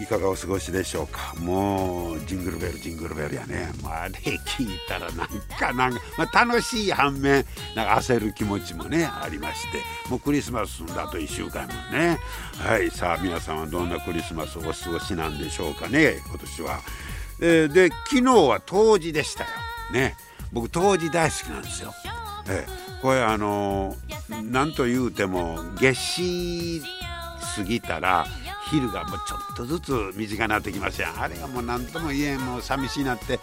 いかがお過ごしでしょうか？もうジングルベルジングルベルやね、まあ、あれ聞いたらなんかなんか、まあ、楽しい反面なんか焦る気持ちもねありまして。もうクリスマスだと1週間もね。はいさあ皆さんはどんなクリスマスをお過ごしなんでしょうかね？今年は、えー、で昨日は冬至でしたよ。ね。僕冬至大好きなんですよ、えー、これあのー、なんと言うても夏至過ぎたら昼がもうちょっとずつ短くなってきますやん。あれがもう何とも言えんもう寂しいなって。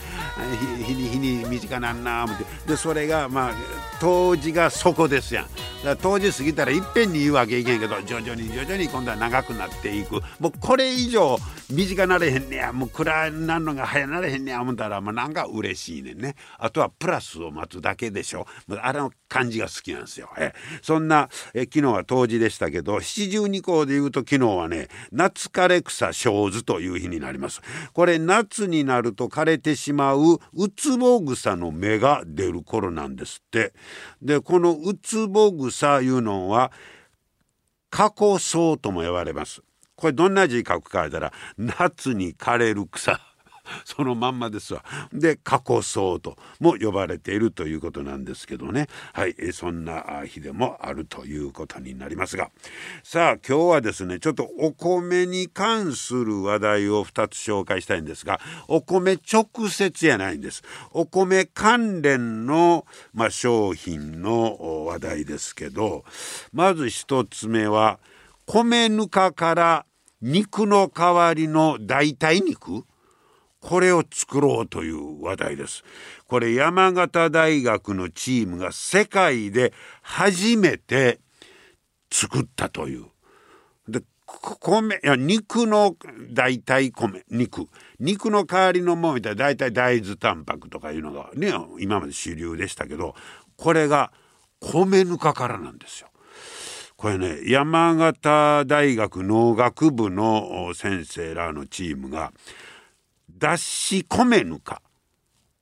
日に日に短なんな思って。でそれがまあ当時がそこですやん。だから当時過ぎたらいっぺんに言うわけいけんけど徐々に徐々に今度は長くなっていく。もうこれ以上短なれへんねや。もう暗なるのが早なれへんねや思ったらもうなんか嬉しいねんね。あとはプラスを待つだけでしょ。あれの感じが好きなんですよ。えそんなえ昨日は冬至でしたけど七十二項で言うと昨日はね夏枯れ草生図という日になります。これ夏になると枯れてしまうウツボ草の芽が出る頃なんですって。でこのウツボ草いうのは過去草とも呼ばれます。これどんな字書くか言ったら夏に枯れる草。そのまんまですわ。で過去層とも呼ばれているということなんですけどねはいそんな日でもあるということになりますがさあ今日はですねちょっとお米に関する話題を2つ紹介したいんですがお米直接やないんです。お米関連の、まあ、商品の話題ですけどまず1つ目は米ぬかから肉の代わりの代替肉これを作ろうという話題です。これ山形大学のチームが世界で初めて作ったという。で米いや肉の代替米肉肉の代わりのものみたいな大体大豆タンパクとかいうのがね今まで主流でしたけどこれが米ぬかからなんですよ。これね山形大学農学部の先生らのチームが脱脂米ぬか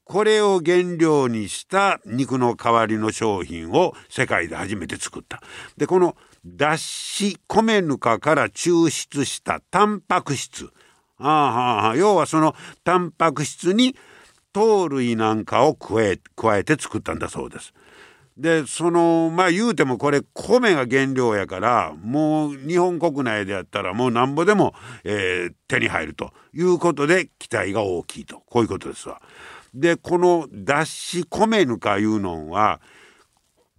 これを原料にした肉の代わりの商品を世界で初めて作った。でこの脱脂米ぬかから抽出したタンパク質あはあ要はそのタンパク質に糖類なんかを加え加えて作ったんだそうです。でそのまあ言うてもこれ米が原料やからもう日本国内でやったらもうなんぼでも、えー、手に入るということで期待が大きいとこういうことですわ。でこの脱脂米ぬかいうのは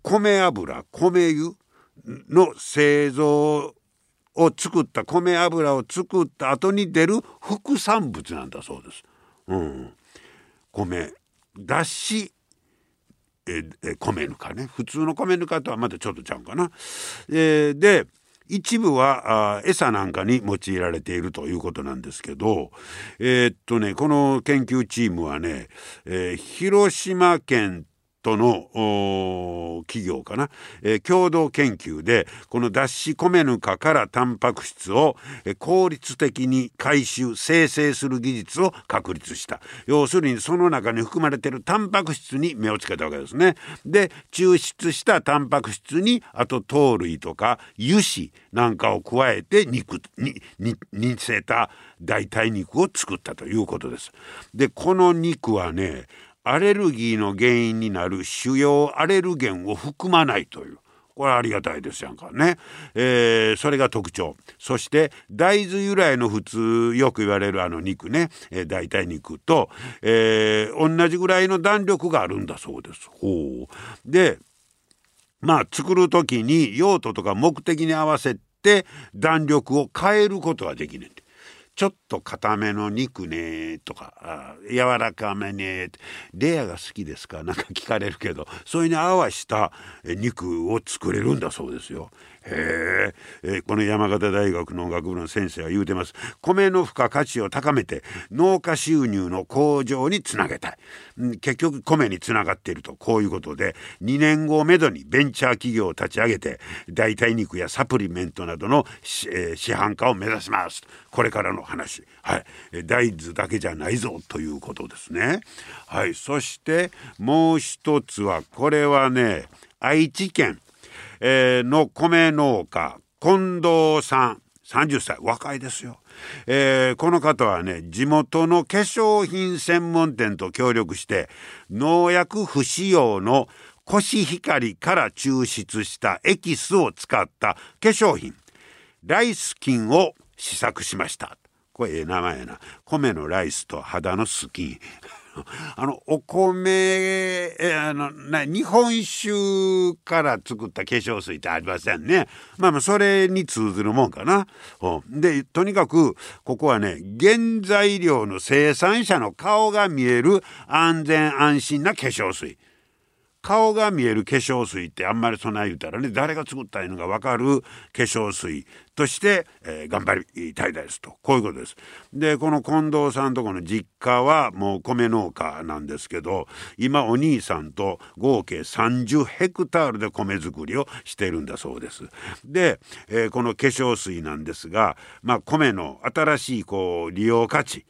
米油米油の製造を作った米油を作った後に出る副産物なんだそうです。うん、米脱脂えー、米ぬかね普通の米ぬかとはまたちょっとちゃうかな。えー、で一部はあ餌なんかに用いられているということなんですけどえー、っとねこの研究チームはね、えー、広島県との企業かな、えー、共同研究でこの脱脂米ぬかからタンパク質を、効率的に回収生成する技術を確立した要するにその中に含まれているタンパク質に目をつけたわけですね。で抽出したタンパク質にあと糖類とか油脂なんかを加えて肉にに似せた代替肉を作ったということです。でこの肉はねアレルギーの原因になる主要アレルゲンを含まないという。これありがたいですやんかね、えー、それが特徴。そして大豆由来の普通よく言われるあの肉ね、えー、代替肉と、えー、同じぐらいの弾力があるんだそうです。ほう。でまあ作る時に用途とか目的に合わせて弾力を変えることはできねんちょっと固めの肉ねとか柔らかめねレアが好きですか？なんか聞かれるけど。それに合わした肉を作れるんだそうですよ。へえこの山形大学の学部の先生は言うてます。米の付加価値を高めて農家収入の向上につなげたい。結局米につながっていると。こういうことで2年後をめどにベンチャー企業を立ち上げて代替肉やサプリメントなどの、えー、市販化を目指します。これからの話。はい。大豆だけじゃないぞということですね。はい。そしてもう一つはこれはね愛知県。えー、の米農家近藤さん30歳若いですよ、えー、この方はね地元の化粧品専門店と協力して農薬不使用のコシヒカリから抽出したエキスを使った化粧品ライスキンを試作しました。これええ名前やな。米のライスと肌のスキン。あのお米あのな日本酒から作った化粧水ってありませんね。まあまあそれに通ずるもんかな。でとにかくここはね原材料の生産者の顔が見える安全安心な化粧水。顔が見える化粧水ってあんまりそない言うたらね誰が作ったのが分かる化粧水として、えー、頑張りたいですとこういうことです。でこの近藤さんとこの実家はもう米農家なんですけど今お兄さんと合計30ヘクタールで米作りをしてるんだそうです。で、えー、この化粧水なんですが、まあ、米の新しいこう利用価値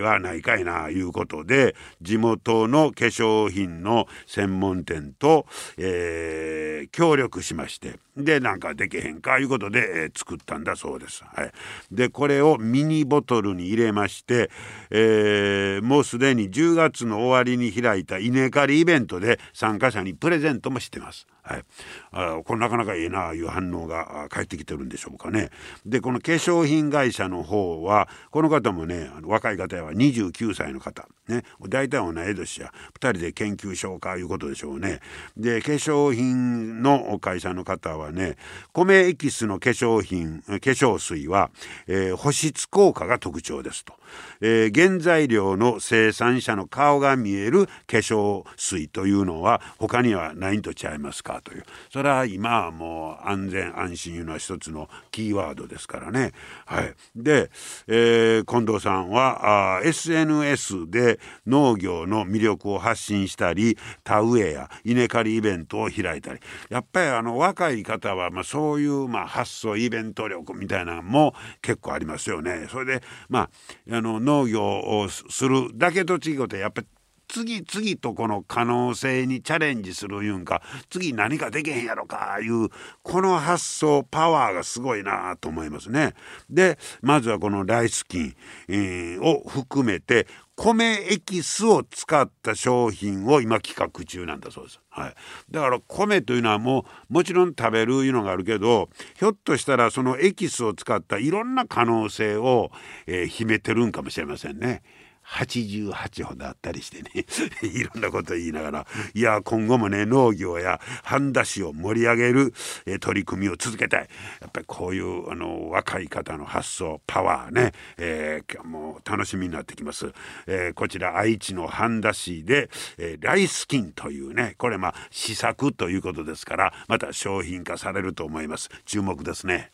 はないかいないうことで地元の化粧品の専門店と、えー、協力しましてでなんかできへんかいうことで、えー、作ったんだそうです。はい、でこれをミニボトルに入れまして、えー、もうすでに10月の終わりに開いた稲刈りイベントで参加者にプレゼントもしてます。はい、あこれなかなかいいなあいう反応が返ってきてるんでしょうかね。でこの化粧品会社の方はこの方もねあの若い方は29歳の方ね大体同い年や2人で研究しようかいうことでしょうね。で化粧品の会社の方ははね米エキスの化粧品化粧水は、えー、保湿効果が特徴ですと。えー、原材料の生産者の顔が見える化粧水というのは他にはないんと違いますかというそれは今はもう安全安心いうのは一つのキーワードですからね。はい、で、えー、近藤さんはあ SNS で農業の魅力を発信したり田植えや稲刈りイベントを開いたりやっぱりあの若い方方はまあそういうまあ発想イベント力みたいなのも結構ありますよね。それでまああの農業をするだけと違うとやっぱり次々とこの可能性にチャレンジするいうんか次何かできへんやろかいうこの発想パワーがすごいなと思いますね。でまずはこのライスキン、えー、を含めて米エキスを使った商品を今企画中なんだそうです。はい、だから米というのはもうもちろん食べるいうのがあるけどひょっとしたらそのエキスを使ったいろんな可能性を、えー、秘めてるんかもしれませんね。88ほどあったりしてね。いろんなこと言いながら。いや今後もね農業や半田市を盛り上げる、え取り組みを続けたい。やっぱりこういうあの若い方の発想パワーね、えー、もう楽しみになってきます、えー、こちら愛知の半田市で、えー、ライスキンというねこれまあ試作ということですからまた商品化されると思います。注目ですね。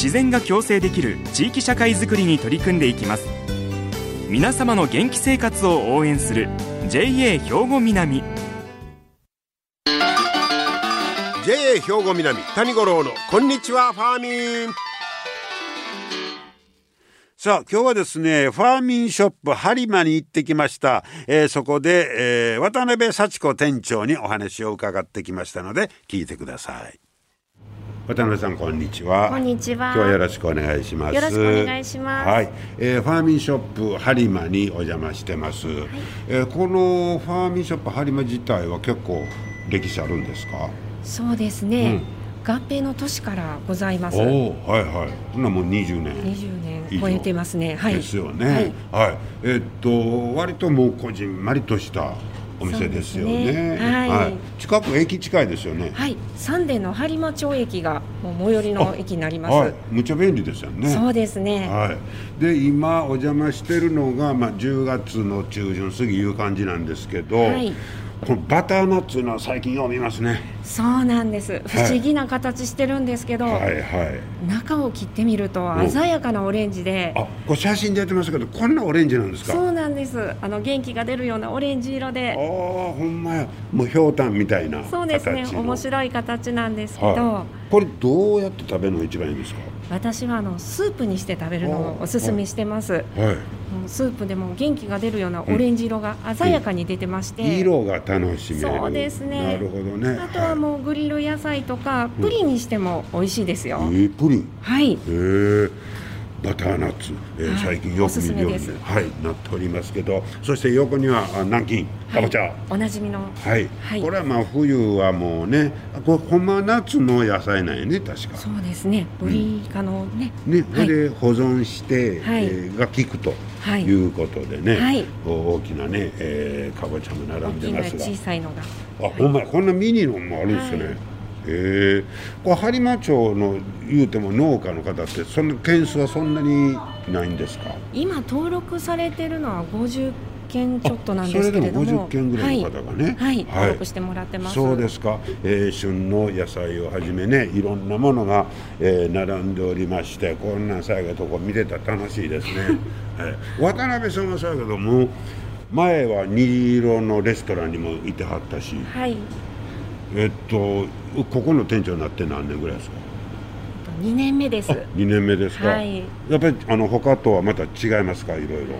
自然が共生できる地域社会づくりに取り組んでいきます。皆様の元気生活を応援する JA 兵庫南。JA 兵庫南谷五郎のこんにちはファーミン。さあ今日はですねファーミンショップ播磨に行ってきました、えー、そこで、えー、渡辺幸子店長にお話を伺ってきましたので聞いてください。渡辺さんこんにちは。こんにちは。今日はよろしくお願いします。よろしくお願いします。はい、えー、ファーミンショップハリマにお邪魔してます、はい、えー、このファーミンショップハリマ自体は結構歴史あるんですか？そうですね、うん、合併の年からございます。おはいはい。そんなもう20年。20年超えてますね。はい。ですよね。はい、はい、えー、っと割ともうこじんまりとしたお店ですよね。ねはい、はい、近く駅近いですよね。はい、三田の播磨町駅がもう最寄りの駅になります。はい、むちゃ便利ですよね。そうですね。はい。で今お邪魔してるのがまあ10月の中旬過ぎいう感じなんですけど。はいこのバターナッツの最近よう見ますね。そうなんです。不思議な形してるんですけど、はいはい。はい、中を切ってみると鮮やかなオレンジで、あこれ写真でやってますけどこんなオレンジなんですか？そうなんです。あの元気が出るようなオレンジ色で。ああほんまや。もうひょうたんみたいなそうですね。面白い形なんですけど、はい、これどうやって食べるのが一番いいんですか？私はあのスープにして食べるのをおすすめしてます、はい、スープでも元気が出るようなオレンジ色が鮮やかに出てまして、うん、色が楽しめる。そうですね。なるほどね。あとはもうグリル野菜とかプリンにしても美味しいですよ、うん、えー、プリン？はい。へえバターナッツ、えー、最近よく見るように、はい、なっておりますけどそして横には南京かぼちゃ、はい、おなじみの、はい、はい、これはまあ冬はもうねこれほんま夏の野菜なんやね確か。そうですね。ブリ科のね、うん、ね、はい、で保存して、はい、えー、が効くとい。うことでね、はい、大きなね、えー、かぼちゃも並んでますが。小さいのが。あ、ほんまこんなミニのもあるんですよね、えこれ播磨町の言うても農家の方ってそんな件数はそんなにないんですか？今登録されてるのは50件ちょっとなんですけれども。それでも50件ぐらいの方がね、はい、はい、登録してもらってます。そうですか、えー、旬の野菜をはじめねいろんなものが、えー、並んでおりましてこんな最後とこ見てたら楽しいですね、はい、渡辺さんはそうやけども前は虹色のレストランにもいてはったし、はい、えっとここの店長になって何年ぐらいですか？2年目です。2年目ですか、はい、やっぱりあの他とはまた違いますか？いろいろ。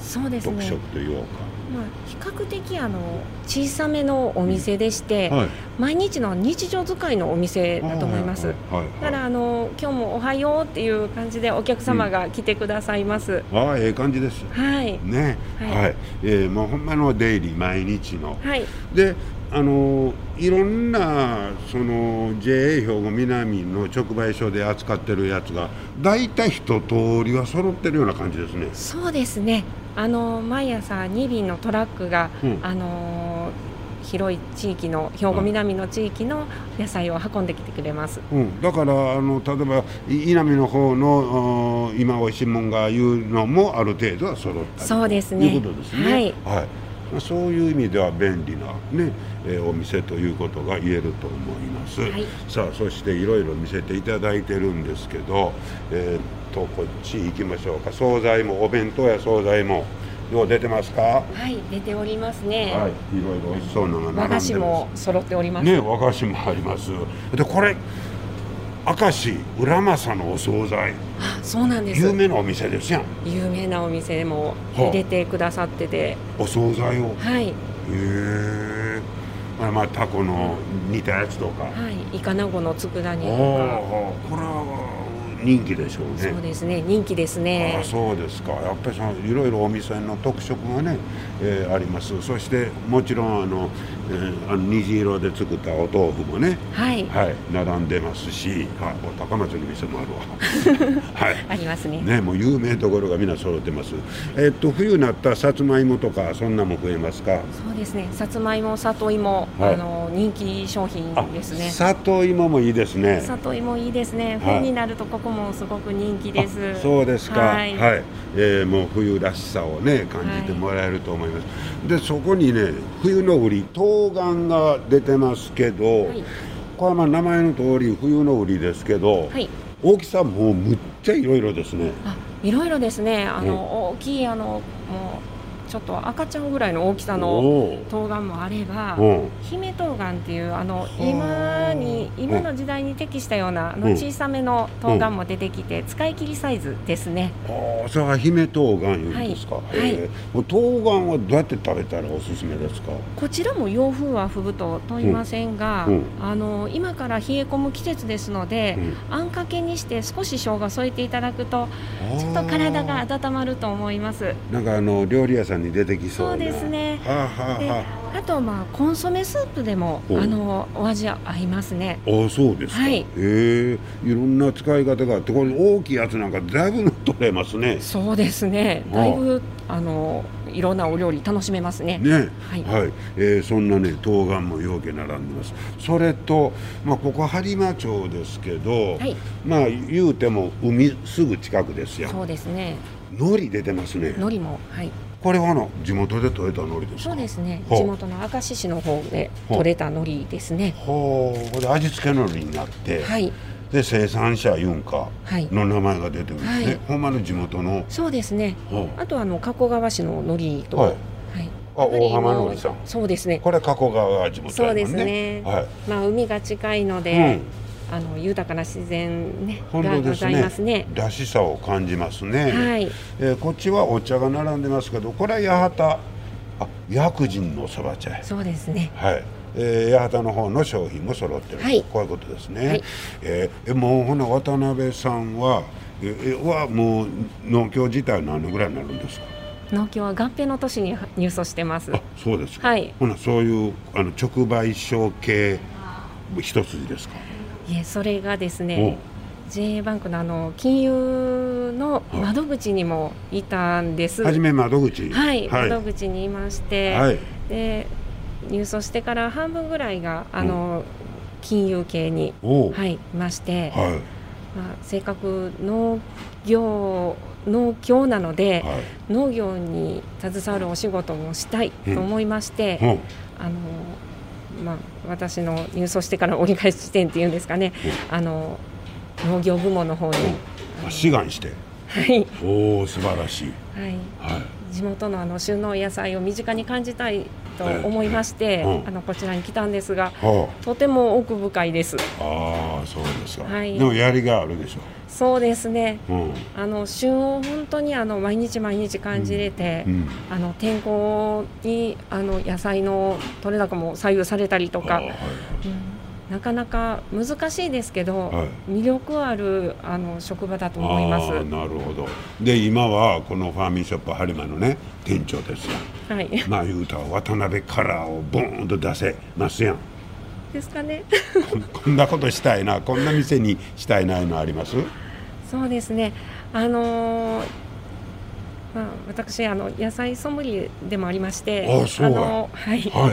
そうですね。特色というか。まあ、比較的あの小さめのお店でして、はい、毎日の日常使いのお店だと思います。だからあの今日もおはようっていう感じでお客様が来てくださいます。うん、ああええ感じです。はい。ね、はい、はい、えー、もうほんまのデイリー毎日の。はい。であのいろんなその JA 兵庫南の直売所で扱ってるやつが大体一通りは揃ってるような感じですね。そうですね。あの毎朝2便のトラックが、うん、あの広い地域の兵庫南の地域の野菜を運んできてくれます、うん、だからあの例えば稲美の方の今おいしいもんがいうのもある程度は揃ったそうですね。いうことですね。はい、はいまあ、そういう意味では便利なね、えー、お店ということが言えると思います、はい、さあそしていろいろ見せていただいてるんですけどえー、っとこっち行きましょうか。惣菜もお弁当や惣菜もよう出てますか？はい出ておりますね。はいいろいろ美味しそうなのが並んで和菓子も揃っております。ね和菓子もあります。でこれ明石浦政のお惣菜。あそうなんです。有名なお店ですやん。有名なお店も入れてくださってて、お惣菜を。はい。へえ。まあタコの煮たやつとか。はい。イカナゴの佃煮とか。これは人気でしょうね。そうですね。人気ですね。あそうですか。やっぱりそのいろいろお店の特色がね、えー、あります。そしてもちろんあの、えー、あの虹色で作ったお豆腐もね。はい、はい、並んでますし、はい、高松の店もあるわ。はい。ありますね。ねもう有名どころがみんな揃ってます。えー、っと冬になったさつまいもとかそんなも増えますか？そうですね。さつまいも里芋、はい、あの人気商品ですね。里芋もいいですね。里芋いいですね。冬になるとここもすごく人気です。そうですか。はい、はい、えー、もう冬らしさをね感じてもらえると思います。はい、でそこにね冬の売り冬瓜が出てますけど、はい、これはまあ名前の通り冬の売りですけど、はい、大きさもうむっちゃいろいろですね。あ、いろいろですね。あの、うん、大きいあのもうちょっと赤ちゃんぐらいの大きさの冬瓜もあれば姫冬瓜っていうあの今に今の時代に適したようなあの小さめの冬瓜も出てきて使い切りサイズですね。ああそれは姫冬瓜いうんですか？はい。はい、冬瓜はどうやって食べたらおすすめですか？こちらも洋風はふぶと問いませんが、うんうん、あの今から冷え込む季節ですので、うん、あんかけにして少し生姜添えていただくとちょっと体が温まると思います。なんかあの料理屋さんに出てきそうそうですね。はあはあはあ。あとまあコンソメスープでもあのお味合いますね。あそうですか。はい。ええいろんな使い方があってこれ大きいやつなんかだいぶ取れますね。そうですね。だいぶあのいろんなお料理楽しめますね。ね。はい。はい、えー、そんなね冬瓜もようけ並んでます。それとまあここ播磨町ですけど、はい、まあ言うても海すぐ近くですよ。そうですね。海苔出てますね。海苔もはい。これはの地元で採れた海苔ですそうですね。地元の明石市の方で採れた海苔ですね。ほう。で味付けの海苔になってはい。で生産者ユンカの名前が出てるんですね、はい、ほんまの地元の。そうですね。あとあの加古川市の海苔と、はい、はい、あ大浜のりさん。そうですね。これ加古川が地元、ね、そうですね、はい、まあ海が近いので、うんあの豊かな自然ねがございますね。らしさを感じますね。はい。えー、こっちはお茶が並んでますけど、これは八幡あ薬人のそば茶そうですね。はい。えー、八幡の方の商品も揃ってる、はい、こういうことですね。はい、えー、もうほな渡辺さんはえー、はもう農協自体何年ぐらいになるんですか？農協は合併の年に入所してます。あ、そうですか。はい。ほなそういうあの直売所系一筋ですか？いえそれがですね JA バンクのあの金融の窓口にもいたんです。はじめ窓口。はい、はい、窓口にいまして、はい、で入所してから半分ぐらいがあの、金融系にはいいまして、はい、まあせっかく農業農協なので、はい、農業に携わるお仕事もしたいと思いまして、うん、あのまあ、私の入所してから折り返し地点っていうんですかね、あの農業部門の方に、志願して。はい。おお素晴らしい、はい、はい、地元のあの旬の野菜を身近に感じたいと思いまして、うん、あのこちらに来たんですが、とても奥深いです。ああ、そうですか。はい、でもやりがあるでしょ。う。そうですね。うん、あの旬を本当にあの毎日毎日感じれて、うん。うん、あの天候にあの野菜の取れ高も左右されたりとか。はい。はいなかなか難しいですけど、はい、魅力あるあの職場だと思います。なるほど。で今はこのファーミンショップ播磨のね店長ですよはい。まあ言うたら渡辺カラーをボーンと出せますやん。ですかね。こんなことしたいなこんな店にしたいなのあります？そうですね。あのーまあ、私あの野菜ソムリエでもありましてあのはい、は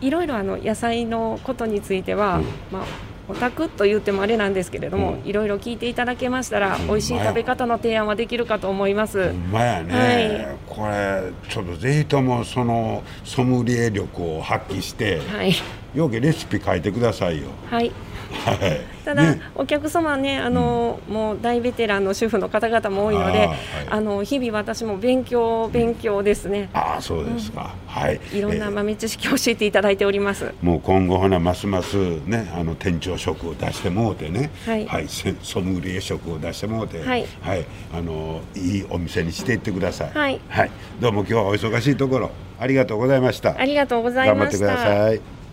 い。いろいろあの野菜のことについては、うん、まあオタクと言ってもあれなんですけれども、いろいろ聞いていただけましたら、美味しい食べ方の提案はできるかと思います。まやね、はい、これちょっとぜひともそのソムリエ力を発揮して、はい、よけレシピ書いてくださいよ。はい。はい、ただ、ね、お客様ねあの、うん、もう大ベテランの主婦の方々も多いのであ、はい、の日々私も勉強勉強ですね、うん、あそうですか、うん、はい。いろんな豆知識を教えていただいております、もう今後ほなますますねあの店長職を出してもうてね。はい、はい、ソムリエ職を出してもうて。はい、はい、あのいいお店にしていってください。はい、はい、どうも今日はお忙しいところありがとうございました。ありがとうございました。頑張ってください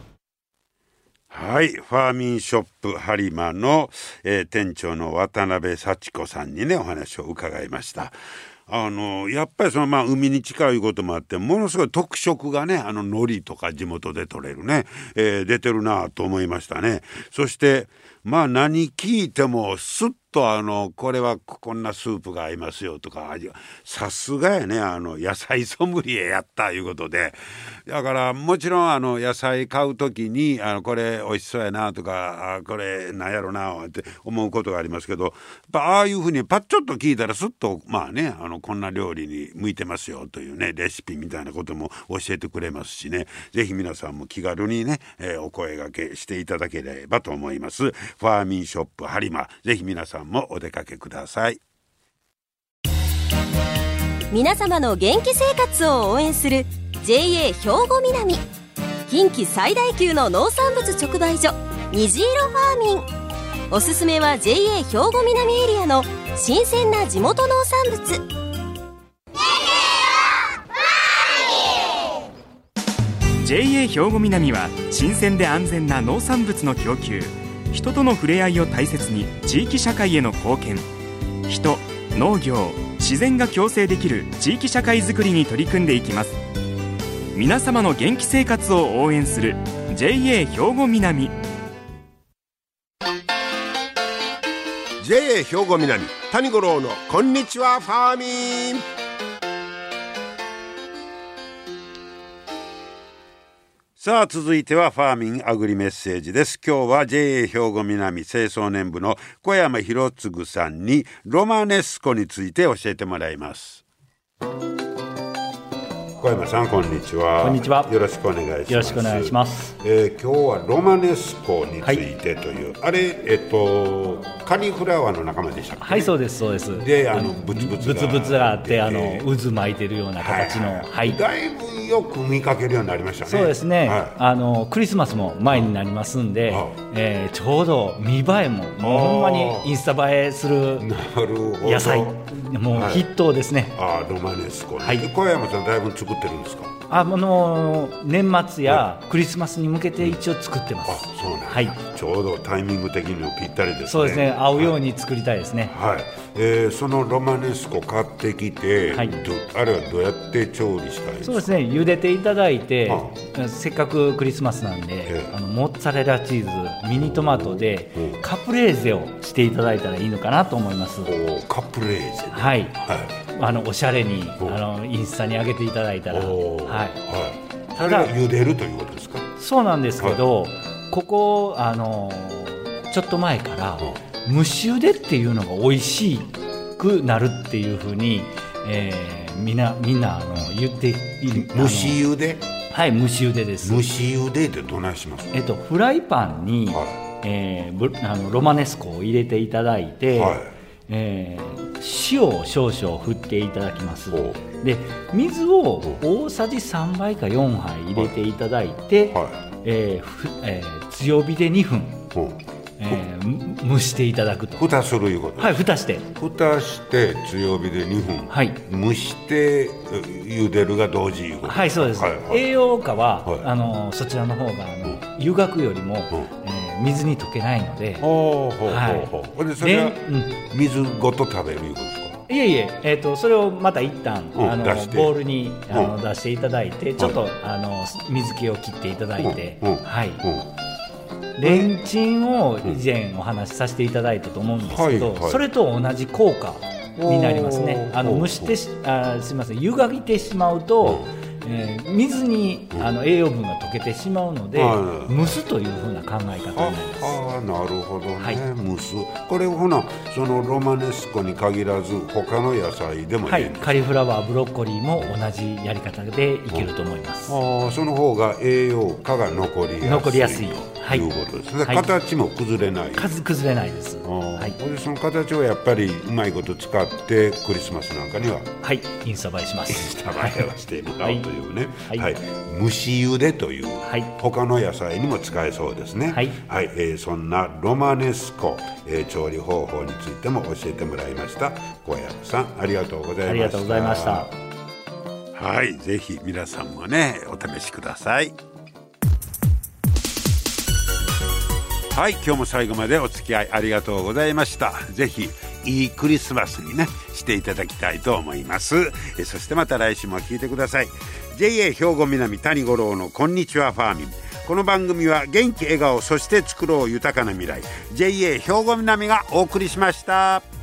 はい。ファーミンショップハリマの、えー、店長の渡辺幸子さんにね、お話を伺いました。あの、やっぱりそのまあ海に近いこともあって、ものすごい特色がね、あの海苔とか地元で取れるね、えー、出てるなと思いましたね。そして、まあ何聞いてもすっとあのこれはこんなスープが合いますよとかさすがやねあの野菜ソムリエやったいうことで。だからもちろんあの野菜買う時にあのこれ美味しそうやなとかあこれなんやろなって思うことがありますけどやっぱああいうふうにパッちょっと聞いたらすっとまあねあのこんな料理に向いてますよというねレシピみたいなことも教えてくれますしね。是非皆さんも気軽にね、えー、お声がけしていただければと思います。ファーミンショップ播磨。是非皆さんもお出かけください。皆様の元気生活を応援する JA 兵庫南。近畿最大級の農産物直売所虹色ファーミン。おすすめは JA 兵庫南エリアの新鮮な地元農産物。JA 兵庫南は新鮮で安全な農産物の供給人との触れ合いを大切に地域社会への貢献。人農業自然が共生できる地域社会づくりに取り組んでいきます。皆様の元気生活を応援する JA 兵庫南。JA 兵庫南谷五郎のこんにちはファーミン。さあ続いてはファーミンアグリメッセージです。今日は JA 兵庫南清掃年部の小山博次さんにロマネスコについて教えてもらいます。小山さんこんにちは。こんにちは。よろしくお願いします。よろしくお願いします、えー、今日はロマネスコについてという、はい、あれえっとカリフラワーの仲間でしたね、はいそうですそうです。であのブツブツブツブツがあってあの渦巻いてるような形の、はい、はい、だいぶよく見かけるようになりましたね。そうですね、はい、あのクリスマスも前になりますんで、えー、ちょうど見栄えももうほんまにインスタ映えする野菜もう筆頭ですね、あロマネスコ、ね、はい、小山さんだいぶ作ってるんですか？あの年末やクリスマスに向けて一応作ってます、あそうね、はい、ちょうどタイミング的にもぴったりですね。そうですね。合うように作りたいですね。はい、えー、そのロマネスコ買ってきて、はい、あれはどうやって調理したいですそうですね。茹でていただいてせっかくクリスマスなんで、えー、あのモッツァレラチーズミニトマトでカプレーゼをしていただいたらいいのかなと思います。カプレーゼ、ね、はい、はい。あのおしゃれにあのインスタに上げていただいたら、はい、はい、ただ茹でるということですか？そうなんですけど、はい、ここあのちょっと前から蒸し茹でっていうのが美味しくなるっていうふうに、えー、みんなみんなあの言っている。蒸し茹で？はい蒸し茹でです。蒸し茹でってどないします？えっとフライパンに、はい。えー、あのロマネスコを入れていただいて、はい。えー、塩を少々振っていただきます。で水を大さじ3杯か4杯入れていただいて、はい。えーえー、強火で2分、えー、蒸していただくと。蓋するいうこと。はい蓋して。蓋して強火で2分、はい、蒸して茹でるが同時いうこと。はいそうです、はいはい、栄養価は、はい、あのそちらの方があの、湯がくよりも、えー水に溶けないので、ほうほうほうほう。でそれは水ごと食べるいうことですか？いえいえ。えーと、それをまた一旦、うん、あのボウルにあの、うん、出していただいてちょっと、あの水気を切っていただいて、はいレンチンを以前お話しさせていただいたと思うんですけど、それと同じ効果になりますね。あの蒸してあすみません湯がいてしまうと、えー、水にあの栄養分が溶けてしまうので、蒸すというふうな考え方になります。ああなるほどね、はい、蒸す。これほなそのロマネスコに限らず他の野菜でもいいはい。カリフラワーブロッコリーも同じやり方でいけると思います。ああその方が栄養価が残りやすい残りやすい。はい、いうことですね、はい、形も崩れない。崩れないですはい、その形をやっぱりうまいこと使ってクリスマスなんかにははい。インスタ映えします。インスタ映えはしてもらうというね、はい、はい、蒸し茹でという、はい、他の野菜にも使えそうですね。はい、はい。えー、そんなロマネスコ、えー、調理方法についても教えてもらいました。小山さんありがとうございました。ありがとうございました。はい。ぜひ皆さんもねお試しくださいはい今日も最後までお付き合いありがとうございました。ぜひいいクリスマスにねしていただきたいと思います。えそしてまた来週も聞いてください。JA 兵庫南谷五郎のこんにちはファーミン。この番組は元気笑顔そして作ろう豊かな未来。JA 兵庫南がお送りしました。